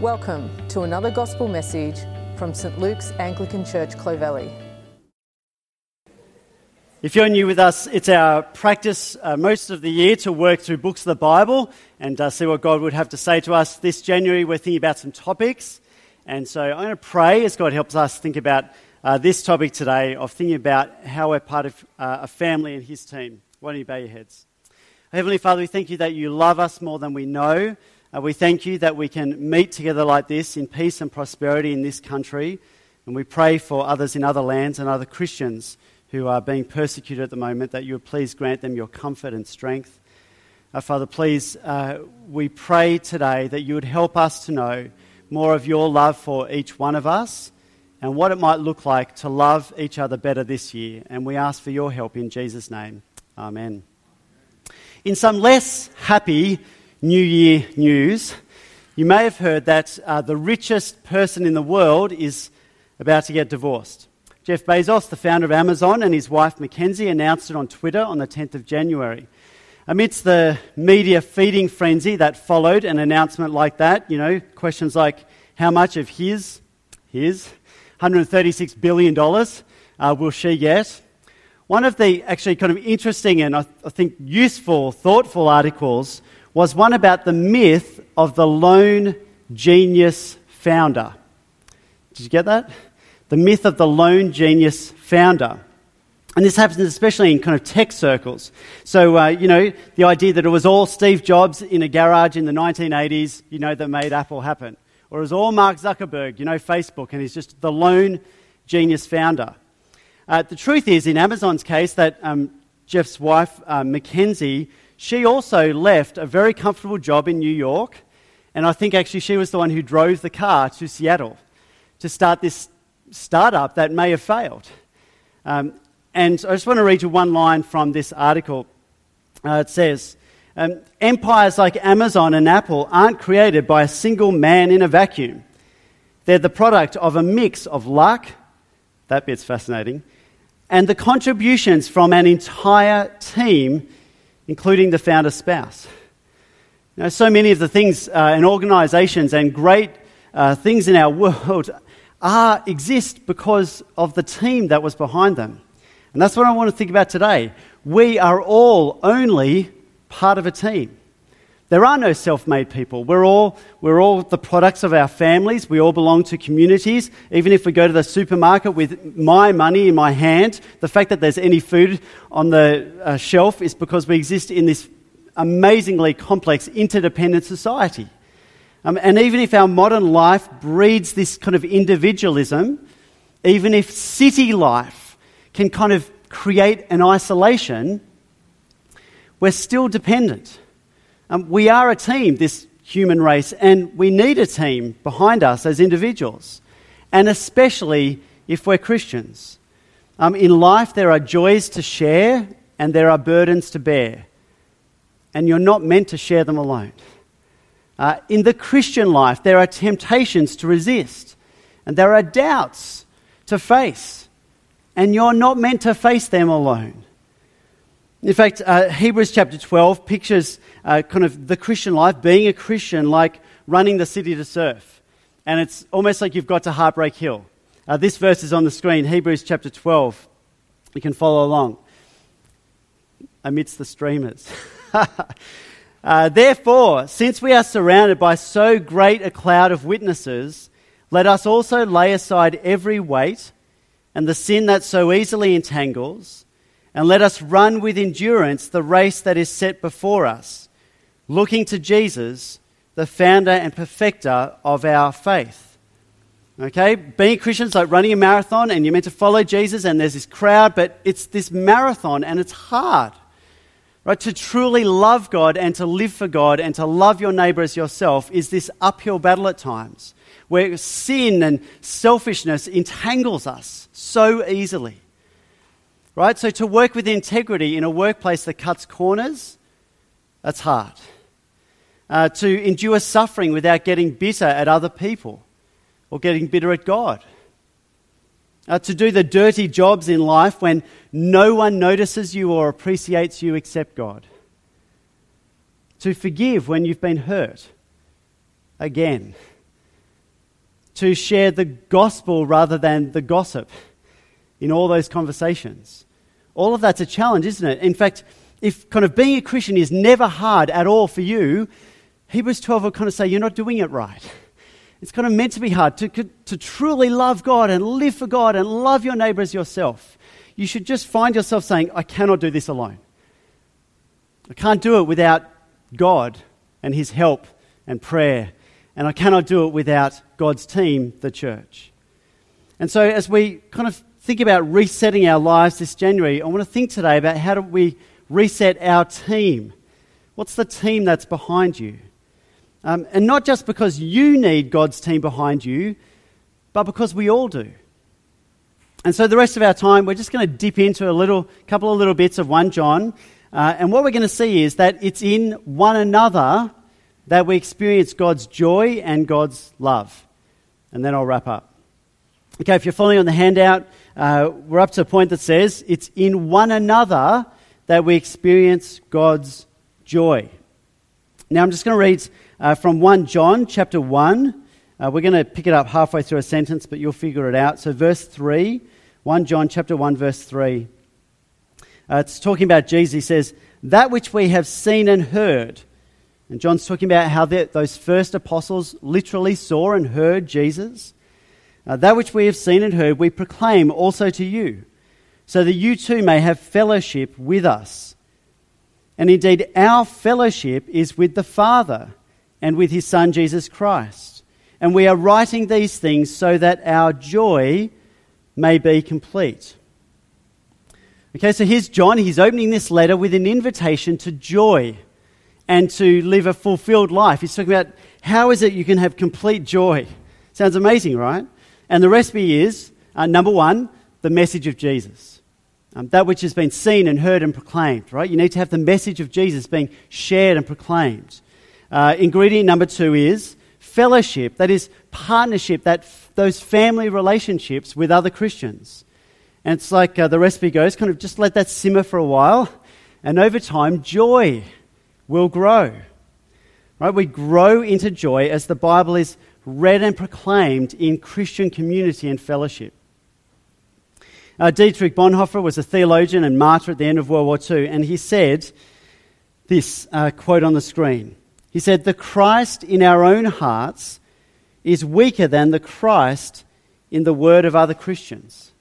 Welcome to another gospel message from St Luke's Anglican Church, Clovelly. If you're new with us, it's our practice uh, most of the year to work through books of the Bible and uh, see what God would have to say to us. This January, we're thinking about some topics. And so I'm going to pray as God helps us think about uh, this topic today of thinking about how we're part of uh, a family and His team. Why don't you bow your heads? Heavenly Father, we thank you that you love us more than we know. Uh, we thank you that we can meet together like this in peace and prosperity in this country. And we pray for others in other lands and other Christians who are being persecuted at the moment that you would please grant them your comfort and strength. Uh, Father, please, uh, we pray today that you would help us to know more of your love for each one of us and what it might look like to love each other better this year. And we ask for your help in Jesus' name. Amen. In some less happy New Year news, you may have heard that uh, the richest person in the world is about to get divorced. Jeff Bezos, the founder of Amazon, and his wife Mackenzie announced it on Twitter on the 10th of January. Amidst the media feeding frenzy that followed an announcement like that, you know, questions like how much of his, his, $136 billion uh, will she get? One of the actually kind of interesting and I, I think useful, thoughtful articles was one about the myth of the lone genius founder. Did you get that? The myth of the lone genius founder. And this happens especially in kind of tech circles. So, uh, you know, the idea that it was all Steve Jobs in a garage in the 1980s, you know, that made Apple happen. Or it was all Mark Zuckerberg, you know, Facebook, and he's just the lone genius founder. Uh, the truth is, in Amazon's case, that um, Jeff's wife, uh, Mackenzie, she also left a very comfortable job in New York, and I think actually she was the one who drove the car to Seattle to start this startup that may have failed. Um, and I just want to read you one line from this article. Uh, it says, um, Empires like Amazon and Apple aren't created by a single man in a vacuum. They're the product of a mix of luck, that bit's fascinating, and the contributions from an entire team including the founder's spouse. Know, so many of the things uh, and organizations and great uh, things in our world are, exist because of the team that was behind them. And that's what I want to think about today. We are all only part of a team. There are no self made people. We're all, we're all the products of our families. We all belong to communities. Even if we go to the supermarket with my money in my hand, the fact that there's any food on the uh, shelf is because we exist in this amazingly complex, interdependent society. Um, and even if our modern life breeds this kind of individualism, even if city life can kind of create an isolation, we're still dependent. Um, we are a team, this human race, and we need a team behind us as individuals, and especially if we're Christians. Um, in life, there are joys to share and there are burdens to bear, and you're not meant to share them alone. Uh, in the Christian life, there are temptations to resist, and there are doubts to face, and you're not meant to face them alone. In fact, uh, Hebrews chapter 12 pictures uh, kind of the Christian life, being a Christian, like running the city to surf. And it's almost like you've got to Heartbreak Hill. Uh, this verse is on the screen, Hebrews chapter 12. You can follow along amidst the streamers. uh, Therefore, since we are surrounded by so great a cloud of witnesses, let us also lay aside every weight and the sin that so easily entangles and let us run with endurance the race that is set before us, looking to Jesus, the founder and perfecter of our faith. Okay? Being Christians like running a marathon and you're meant to follow Jesus and there's this crowd, but it's this marathon and it's hard. Right? To truly love God and to live for God and to love your neighbor as yourself is this uphill battle at times where sin and selfishness entangles us so easily. Right? So to work with integrity in a workplace that cuts corners, that's hard. Uh, to endure suffering without getting bitter at other people or getting bitter at God. Uh, to do the dirty jobs in life when no one notices you or appreciates you except God. To forgive when you've been hurt. Again. to share the gospel rather than the gossip in all those conversations. All of that's a challenge, isn't it? In fact, if kind of being a Christian is never hard at all for you, Hebrews 12 will kind of say you're not doing it right. It's kind of meant to be hard to, to truly love God and live for God and love your neighbor as yourself. You should just find yourself saying, I cannot do this alone. I can't do it without God and His help and prayer. And I cannot do it without God's team, the church. And so, as we kind of think about resetting our lives this January, I want to think today about how do we reset our team? What's the team that's behind you? Um, and not just because you need God's team behind you, but because we all do. And so, the rest of our time, we're just going to dip into a little, couple of little bits of 1 John. Uh, and what we're going to see is that it's in one another that we experience God's joy and God's love. And then I'll wrap up. Okay, if you're following on the handout, uh, we're up to a point that says it's in one another that we experience God's joy. Now, I'm just going to read uh, from 1 John chapter 1. Uh, we're going to pick it up halfway through a sentence, but you'll figure it out. So, verse 3, 1 John chapter 1, verse 3. Uh, it's talking about Jesus. He says, That which we have seen and heard. And John's talking about how those first apostles literally saw and heard Jesus. Uh, that which we have seen and heard, we proclaim also to you, so that you too may have fellowship with us. And indeed, our fellowship is with the Father and with his Son, Jesus Christ. And we are writing these things so that our joy may be complete. Okay, so here's John. He's opening this letter with an invitation to joy and to live a fulfilled life. He's talking about how is it you can have complete joy. Sounds amazing, right? And the recipe is uh, number one, the message of Jesus. Um, that which has been seen and heard and proclaimed, right? You need to have the message of Jesus being shared and proclaimed. Uh, ingredient number two is fellowship, that is, partnership, that f- those family relationships with other Christians. And it's like uh, the recipe goes kind of just let that simmer for a while, and over time, joy will grow. Right? We grow into joy as the Bible is read and proclaimed in Christian community and fellowship. Uh, Dietrich Bonhoeffer was a theologian and martyr at the end of World War II, and he said this uh, quote on the screen. He said, The Christ in our own hearts is weaker than the Christ in the word of other Christians.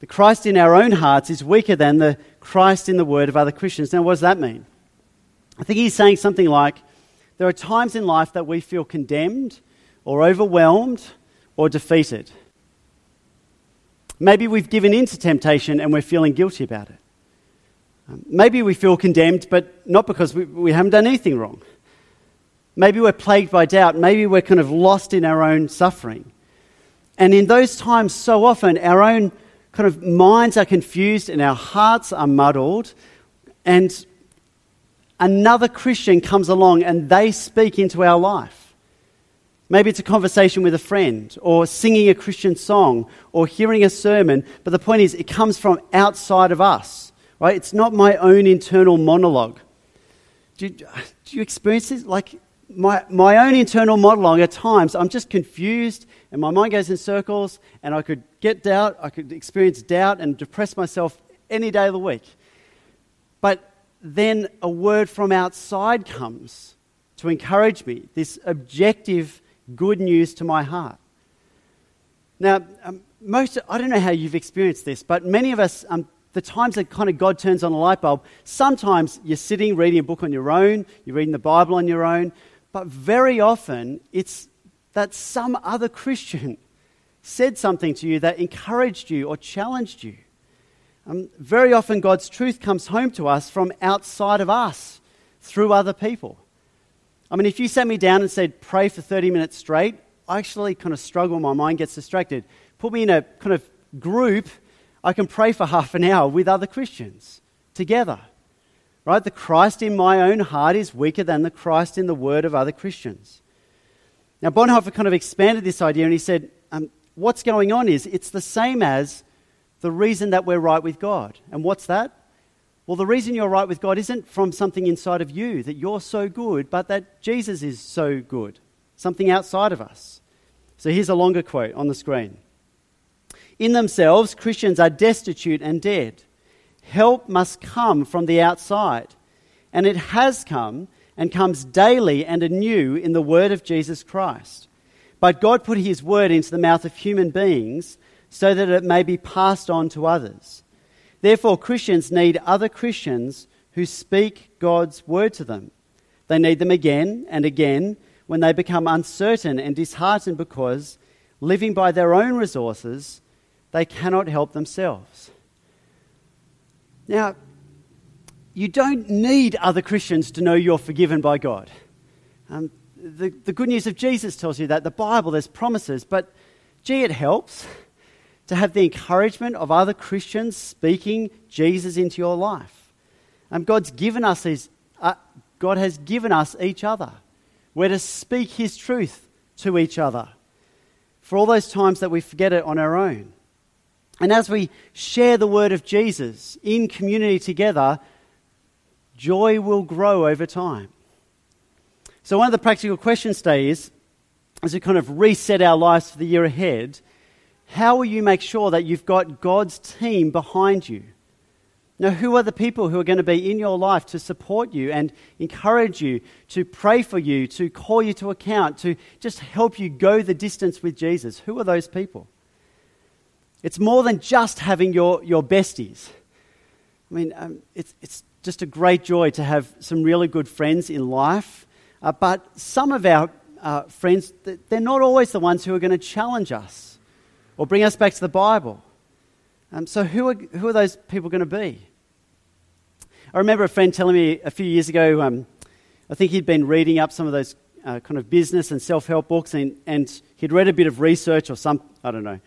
The Christ in our own hearts is weaker than the Christ in the word of other Christians. Now, what does that mean? I think he's saying something like there are times in life that we feel condemned or overwhelmed or defeated. Maybe we've given in to temptation and we're feeling guilty about it. Um, maybe we feel condemned, but not because we, we haven't done anything wrong. Maybe we're plagued by doubt. Maybe we're kind of lost in our own suffering. And in those times, so often, our own kind of minds are confused and our hearts are muddled, and another Christian comes along and they speak into our life. Maybe it's a conversation with a friend, or singing a Christian song, or hearing a sermon, but the point is, it comes from outside of us, right? It's not my own internal monologue. Do you, do you experience this? Like, my, my own internal monologue at times, I'm just confused and my mind goes in circles, and I could get doubt, I could experience doubt and depress myself any day of the week. But then a word from outside comes to encourage me, this objective good news to my heart. Now, um, most, I don't know how you've experienced this, but many of us, um, the times that kind of God turns on a light bulb, sometimes you're sitting reading a book on your own, you're reading the Bible on your own, but very often it's that some other Christian said something to you that encouraged you or challenged you. Um, very often, God's truth comes home to us from outside of us through other people. I mean, if you sat me down and said, pray for 30 minutes straight, I actually kind of struggle, my mind gets distracted. Put me in a kind of group, I can pray for half an hour with other Christians together. Right? The Christ in my own heart is weaker than the Christ in the word of other Christians. Now, Bonhoeffer kind of expanded this idea and he said, um, What's going on is it's the same as the reason that we're right with God. And what's that? Well, the reason you're right with God isn't from something inside of you, that you're so good, but that Jesus is so good, something outside of us. So here's a longer quote on the screen. In themselves, Christians are destitute and dead. Help must come from the outside. And it has come and comes daily and anew in the word of Jesus Christ. But God put his word into the mouth of human beings so that it may be passed on to others. Therefore, Christians need other Christians who speak God's word to them. They need them again and again when they become uncertain and disheartened because, living by their own resources, they cannot help themselves. Now, you don't need other Christians to know you're forgiven by God. Um, the, the good news of Jesus tells you that. The Bible, there's promises, but gee, it helps to have the encouragement of other Christians speaking Jesus into your life. Um, God's given us these, uh, God has given us each other. We're to speak His truth to each other for all those times that we forget it on our own. And as we share the word of Jesus in community together, joy will grow over time. So, one of the practical questions today is as we kind of reset our lives for the year ahead, how will you make sure that you've got God's team behind you? Now, who are the people who are going to be in your life to support you and encourage you, to pray for you, to call you to account, to just help you go the distance with Jesus? Who are those people? It's more than just having your, your besties. I mean, um, it's, it's just a great joy to have some really good friends in life, uh, but some of our uh, friends, they're not always the ones who are going to challenge us or bring us back to the Bible. Um, so, who are, who are those people going to be? I remember a friend telling me a few years ago, um, I think he'd been reading up some of those uh, kind of business and self help books, and, and, he'd read a bit of research or some, I don't know,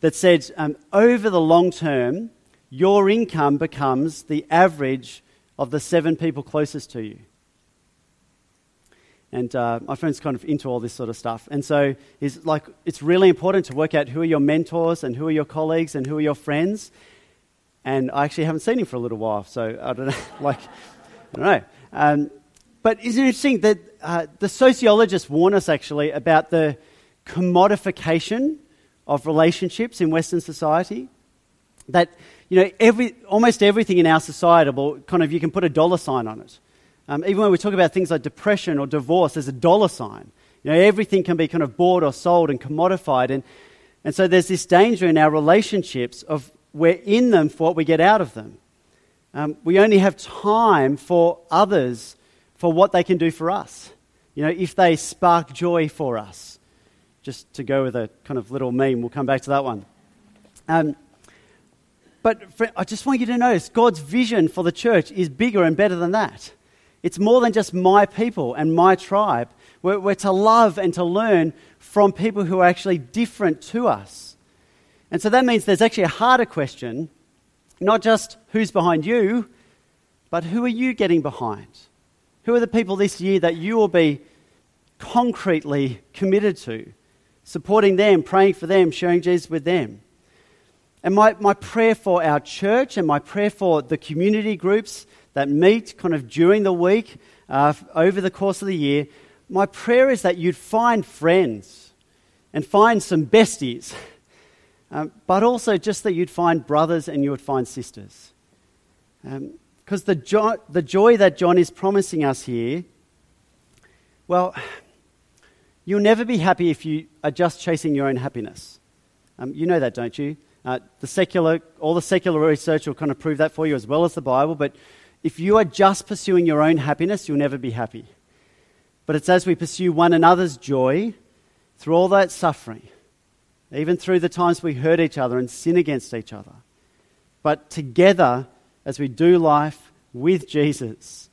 that said um, over the long term, your income becomes the average of the seven people closest to you. And uh, my friend's kind of into all this sort of stuff. And so he's like, it's really important to work out who are your mentors and who are your colleagues and who are your friends. And I actually haven't seen him for a little while, so I don't know. like, I don't know. Um, but isn't it interesting that uh, the sociologists warn us actually about the commodification of relationships in Western society? That, you know, every, almost everything in our society, kind of, you can put a dollar sign on it. Um, even when we talk about things like depression or divorce, there's a dollar sign. You know, everything can be kind of bought or sold and commodified. And, and so there's this danger in our relationships of we're in them for what we get out of them. Um, we only have time for others for what they can do for us. You know, if they spark joy for us. Just to go with a kind of little meme, we'll come back to that one. Um, but I just want you to notice God's vision for the church is bigger and better than that. It's more than just my people and my tribe. We're, we're, to love and to learn from people who are actually different to us. And so that means there's actually a harder question not just who's behind you, but who are you getting behind? Who are the people this year that you will be concretely committed to? Supporting them, praying for them, sharing Jesus with them. And my, my prayer for our church and my prayer for the community groups that meet kind of during the week, uh, over the course of the year, my prayer is that you'd find friends and find some besties, um, but also just that you'd find brothers and you would find sisters. Because um, the, jo- the joy that John is promising us here, well, you'll never be happy if you are just chasing your own happiness. Um, you know that, don't you? Uh, the secular, all the secular research will kind of prove that for you as well as the Bible, but if you are just pursuing your own happiness, you'll never be happy. But it's as we pursue one another's joy through all that suffering, even through the times we hurt each other and sin against each other. But together, as we do life with Jesus,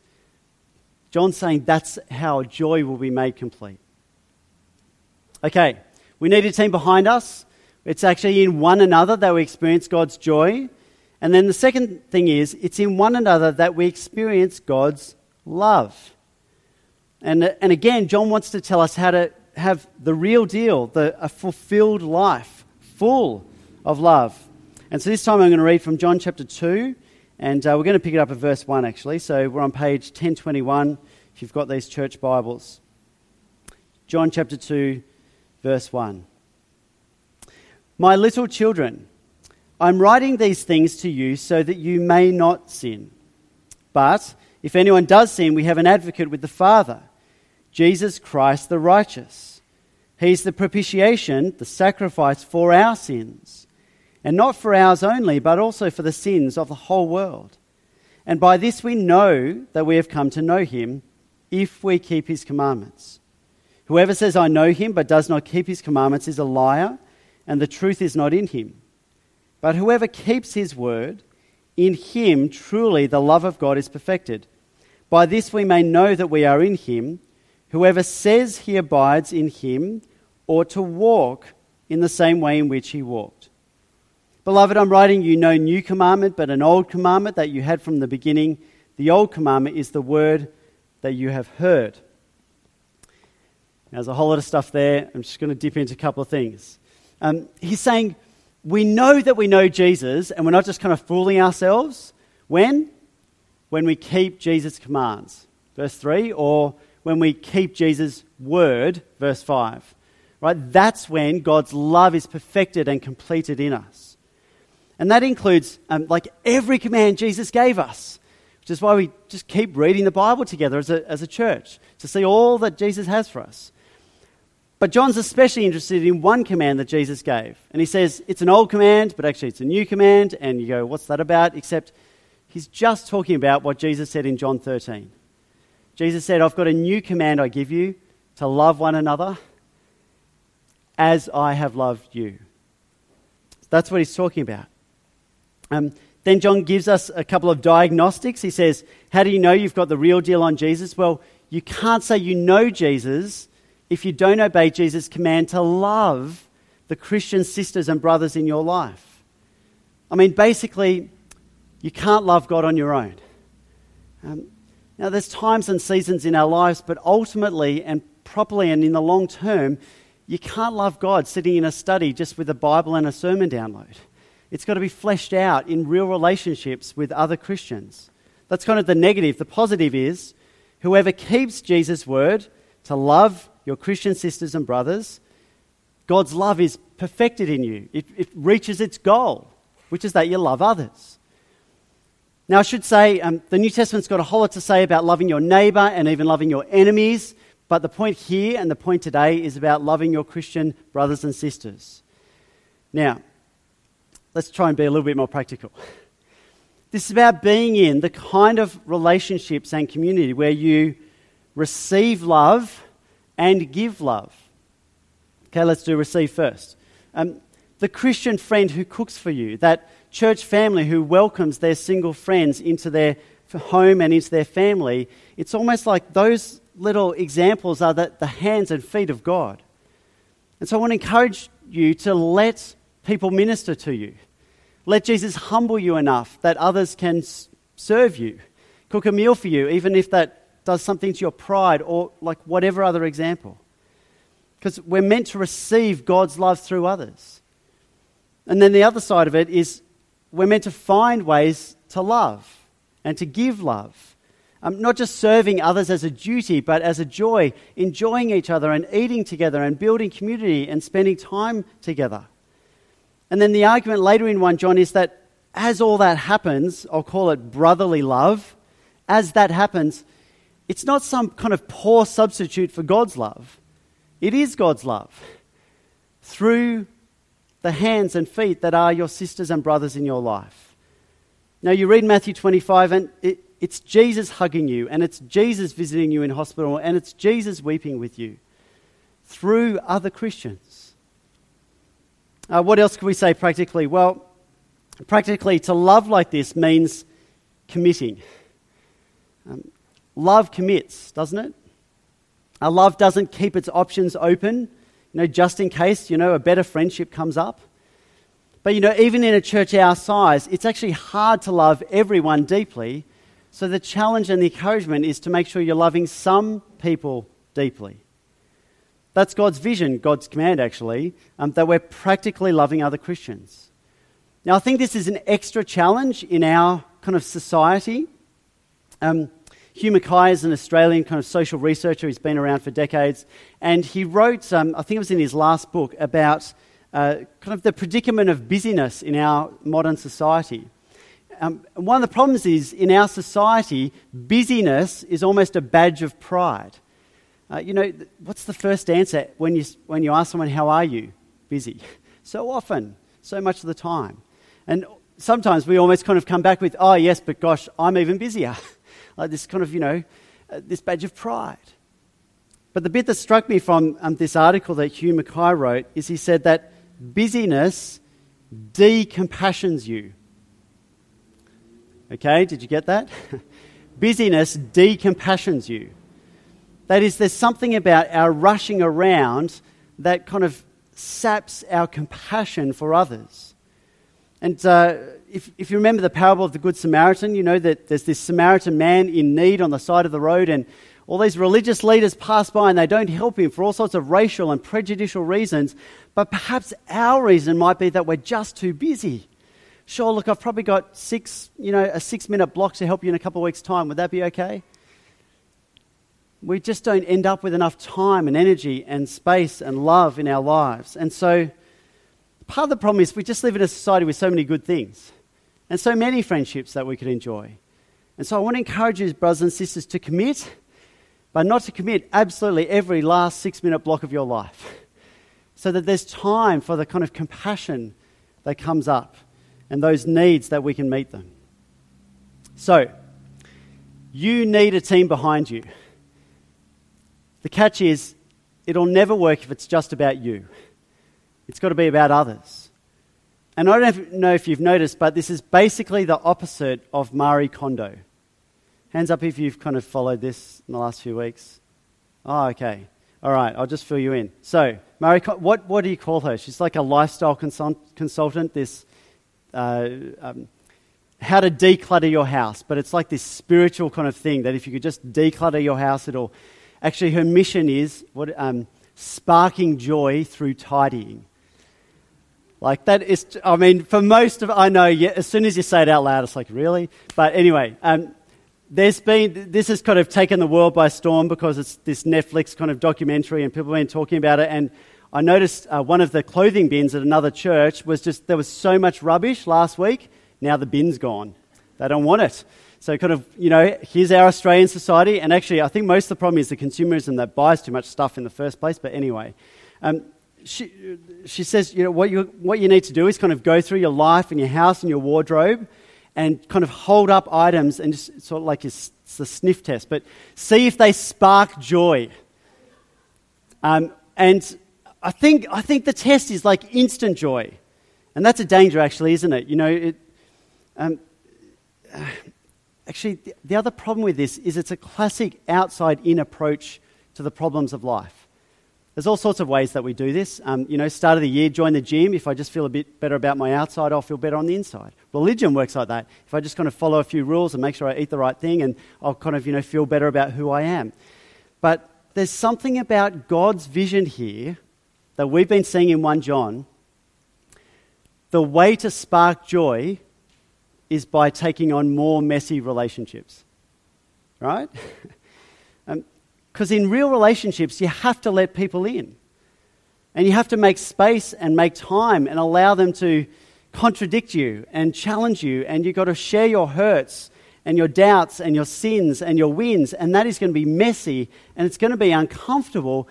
John's saying that's how joy will be made complete. Okay, we need a team behind us. It's actually in one another that we experience God's joy. And then the second thing is, it's in one another that we experience God's love. And, and again, John wants to tell us how to have the real deal, the, a fulfilled life, full of love. And so this time I'm going to read from John chapter 2, and uh, we're going to pick it up at verse 1 actually. So we're on page 1021 if you've got these church Bibles. John chapter 2, verse 1. My little children, I'm writing these things to you so that you may not sin. But if anyone does sin, we have an advocate with the Father, Jesus Christ the righteous. He's the propitiation, the sacrifice for our sins, and not for ours only, but also for the sins of the whole world. And by this we know that we have come to know him if we keep his commandments. Whoever says, I know him, but does not keep his commandments is a liar, and the truth is not in him. But whoever keeps his word, in him truly the love of God is perfected. By this we may know that we are in him. Whoever says he abides in him ought to walk in the same way in which he walked. Beloved, I'm writing you no new commandment, but an old commandment that you had from the beginning. The old commandment is the word that you have heard. There's a whole lot of stuff there. I'm just going to dip into a couple of things. Um, he's saying, We know that we know Jesus, and we're not just kind of fooling ourselves. When? When we keep Jesus' commands, verse 3, or when we keep Jesus' word, verse 5. Right? That's when God's love is perfected and completed in us. And that includes, um, like, every command Jesus gave us, which is why we just keep reading the Bible together as a, as a church to see all that Jesus has for us. But John's especially interested in one command that Jesus gave. And he says, it's an old command, but actually it's a new command. And you go, what's that about? Except he's just talking about what Jesus said in John 13. Jesus said, I've got a new command I give you to love one another as I have loved you. That's what he's talking about. Um, then John gives us a couple of diagnostics. He says, How do you know you've got the real deal on Jesus? Well, you can't say you know Jesus if you don't obey Jesus' command to love the Christian sisters and brothers in your life. I mean, basically, you can't love God on your own. Um, now, there's times and seasons in our lives, but ultimately and properly and in the long term, you can't love God sitting in a study just with a Bible and a sermon download. It's got to be fleshed out in real relationships with other Christians. That's kind of the negative. The positive is whoever keeps Jesus' word to love your Christian sisters and brothers, God's love is perfected in you. It, it reaches its goal, which is that you love others. Now, I should say um, the New Testament's got a whole lot to say about loving your neighbour and even loving your enemies, but the point here and the point today is about loving your Christian brothers and sisters. Now, let's try and be a little bit more practical. This is about being in the kind of relationships and community where you receive love and give love. Okay, let's do receive first. Um, the Christian friend who cooks for you, that church family who welcomes their single friends into their home and into their family, it's almost like those little examples are the, the hands and feet of God. And so I want to encourage you to let people minister to you. Let Jesus humble you enough that others can serve you, cook a meal for you, even if that does something to your pride or like whatever other example. Because we're meant to receive God's love through others. And then the other side of it is we're meant to find ways to love and to give love. Um, not just serving others as a duty, but as a joy, enjoying each other and eating together and building community and spending time together. And then the argument later in 1 John is that as all that happens, I'll call it brotherly love, as that happens, it's not some kind of poor substitute for God's love. It is God's love through the hands and feet that are your sisters and brothers in your life. Now, you read Matthew 25, and it, it's Jesus hugging you, and it's Jesus visiting you in hospital, and it's Jesus weeping with you through other Christians. Uh, what else can we say practically? Well, practically, to love like this means committing. Um, love commits, doesn't it? Our love doesn't keep its options open, you know, just in case, you know, a better friendship comes up. But, you know, even in a church our size, it's actually hard to love everyone deeply. So the challenge and the encouragement is to make sure you're loving some people deeply. That's God's vision, God's command, actually, um, that we're practically loving other Christians. Now, I think this is an extra challenge in our kind of society. Um, Hugh Mackay is an Australian kind of social researcher. He's been around for decades. And he wrote, um, I think it was in his last book, about uh, kind of the predicament of busyness in our modern society. Um, one of the problems is in our society, busyness is almost a badge of pride. Uh, you know, what's the first answer when you, when you ask someone, How are you? Busy. So often, so much of the time. And sometimes we almost kind of come back with, Oh, yes, but gosh, I'm even busier. like this kind of, you know, uh, this badge of pride. But the bit that struck me from um, this article that Hugh Mackay wrote is he said that busyness decompassions you. Okay, did you get that? busyness decompassions you. That is, there's something about our rushing around that kind of saps our compassion for others. And uh, if, if you remember the parable of the Good Samaritan, you know that there's this Samaritan man in need on the side of the road, and all these religious leaders pass by and they don't help him for all sorts of racial and prejudicial reasons. But perhaps our reason might be that we're just too busy. Sure, look, I've probably got six, you know, a six minute block to help you in a couple of weeks' time. Would that be okay? we just don't end up with enough time and energy and space and love in our lives. And so, part of the problem is we just live in a society with so many good things and so many friendships that we could enjoy. And so, I want to encourage you, brothers and sisters, to commit, but not to commit absolutely every last six minute block of your life. So that there's time for the kind of compassion that comes up and those needs that we can meet them. So, you need a team behind you. The catch is, it'll never work if it's just about you. It's got to be about others. And I don't know if you've noticed, but this is basically the opposite of Marie Kondo. Hands up if you've kind of followed this in the last few weeks. Oh, okay. All right, I'll just fill you in. So, Marie, what, what do you call her? She's like a lifestyle consult- consultant, this uh, um, how to declutter your house, but it's like this spiritual kind of thing that if you could just declutter your house, it'll Actually, her mission is what, um, sparking joy through tidying. Like that is, I mean, for most of, I know, as soon as you say it out loud, it's like, really? But anyway, um, there's been, this has kind of taken the world by storm because it's this Netflix kind of documentary and people have been talking about it. And I noticed uh, one of the clothing bins at another church was just, there was so much rubbish last week. Now the bin's gone. They don't want it. So, kind of, you know, here's our Australian society. And actually, I think most of the problem is the consumerism that buys too much stuff in the first place. But anyway, um, she, she says, you know, what you, what you need to do is kind of go through your life and your house and your wardrobe and kind of hold up items and just sort of like it's a sniff test, but see if they spark joy. Um, and I think, I think the test is like instant joy. And that's a danger, actually, isn't it? You know, it, um, Actually, the other problem with this is it's a classic outside in approach to the problems of life. There's all sorts of ways that we do this. Um, you know, start of the year, join the gym. If I just feel a bit better about my outside, I'll feel better on the inside. Religion works like that. If I just kind of follow a few rules and make sure I eat the right thing, and I'll kind of, you know, feel better about who I am. But there's something about God's vision here that we've been seeing in 1 John. The way to spark joy is by taking on more messy relationships. Right? Because in real relationships, you have to let people in. And you have to make space and make time and allow them to contradict you and challenge you. And you've got to share your hurts and your doubts and your sins and your wins. And that is going to be messy and it's going to be uncomfortable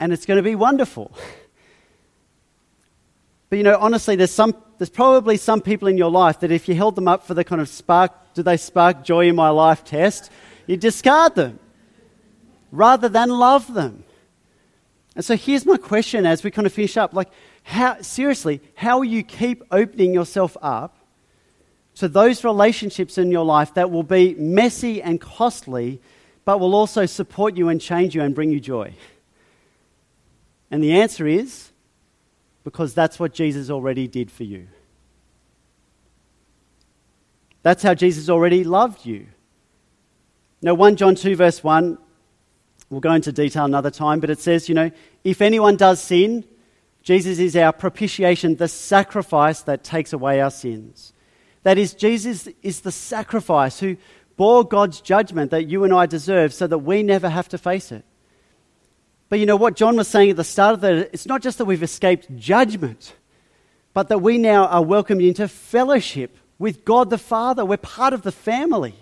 and it's going to be wonderful. But you know, honestly, there's, some, there's probably some people in your life that if you held them up for the kind of spark, do they spark joy in my life test, you discard them rather than love them. And so here's my question as we kind of finish up. Like, how, seriously, how will you keep opening yourself up to those relationships in your life that will be messy and costly, but will also support you and change you and bring you joy? And the answer is because that's what Jesus already did for you. That's how Jesus already loved you. Now, 1 John 2, verse 1, we'll go into detail another time, but it says, you know, if anyone does sin, Jesus is our propitiation, the sacrifice that takes away our sins. That is, Jesus is the sacrifice who bore God's judgment that you and I deserve so that we never have to face it. But you know what John was saying at the start of that? It's not just that we've escaped judgment, but that we now are welcomed into fellowship with God the Father. We're part of the family.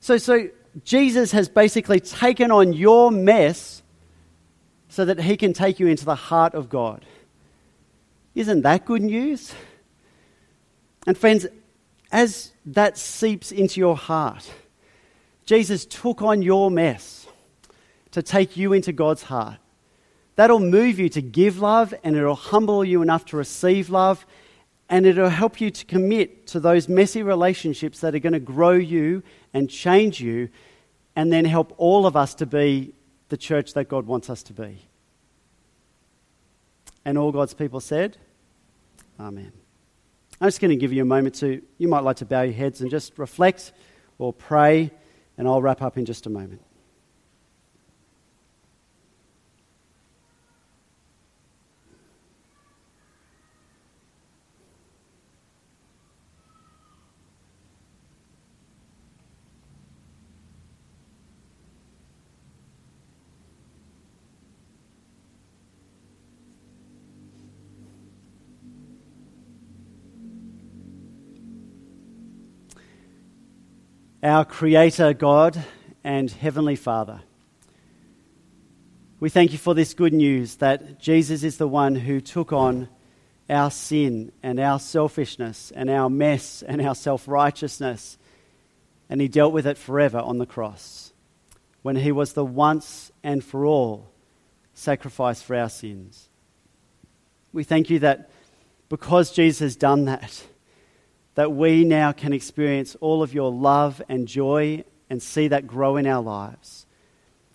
So, so Jesus has basically taken on your mess so that he can take you into the heart of God. Isn't that good news? And friends, as that seeps into your heart, Jesus took on your mess to take you into God's heart. That'll move you to give love and it'll humble you enough to receive love and it'll help you to commit to those messy relationships that are going to grow you and change you and then help all of us to be the church that God wants us to be. And all God's people said, Amen. I'm just going to give you a moment to, you might like to bow your heads and just reflect or pray, and I'll wrap up in just a moment. Our Creator God and Heavenly Father. We thank you for this good news that Jesus is the one who took on our sin and our selfishness and our mess and our self righteousness, and he dealt with it forever on the cross when he was the once and for all sacrifice for our sins. We thank you that because Jesus has done that, that we now can experience all of your love and joy and see that grow in our lives.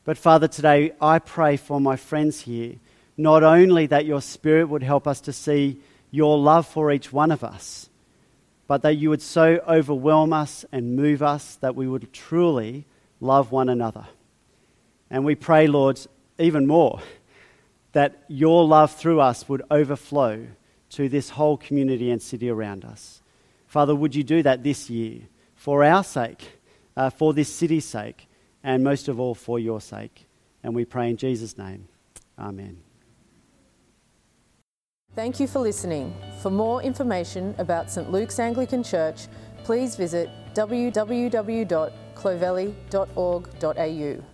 But Father, today I pray for my friends here, not only that your Spirit would help us to see your love for each one of us, but that you would so overwhelm us and move us that we would truly love one another. And we pray, Lord, even more, that your love through us would overflow to this whole community and city around us. Father, would you do that this year for our sake, uh, for this city's sake, and most of all for your sake? And we pray in Jesus' name. Amen. Thank you for listening. For more information about St Luke's Anglican Church, please visit www.clovelly.org.au.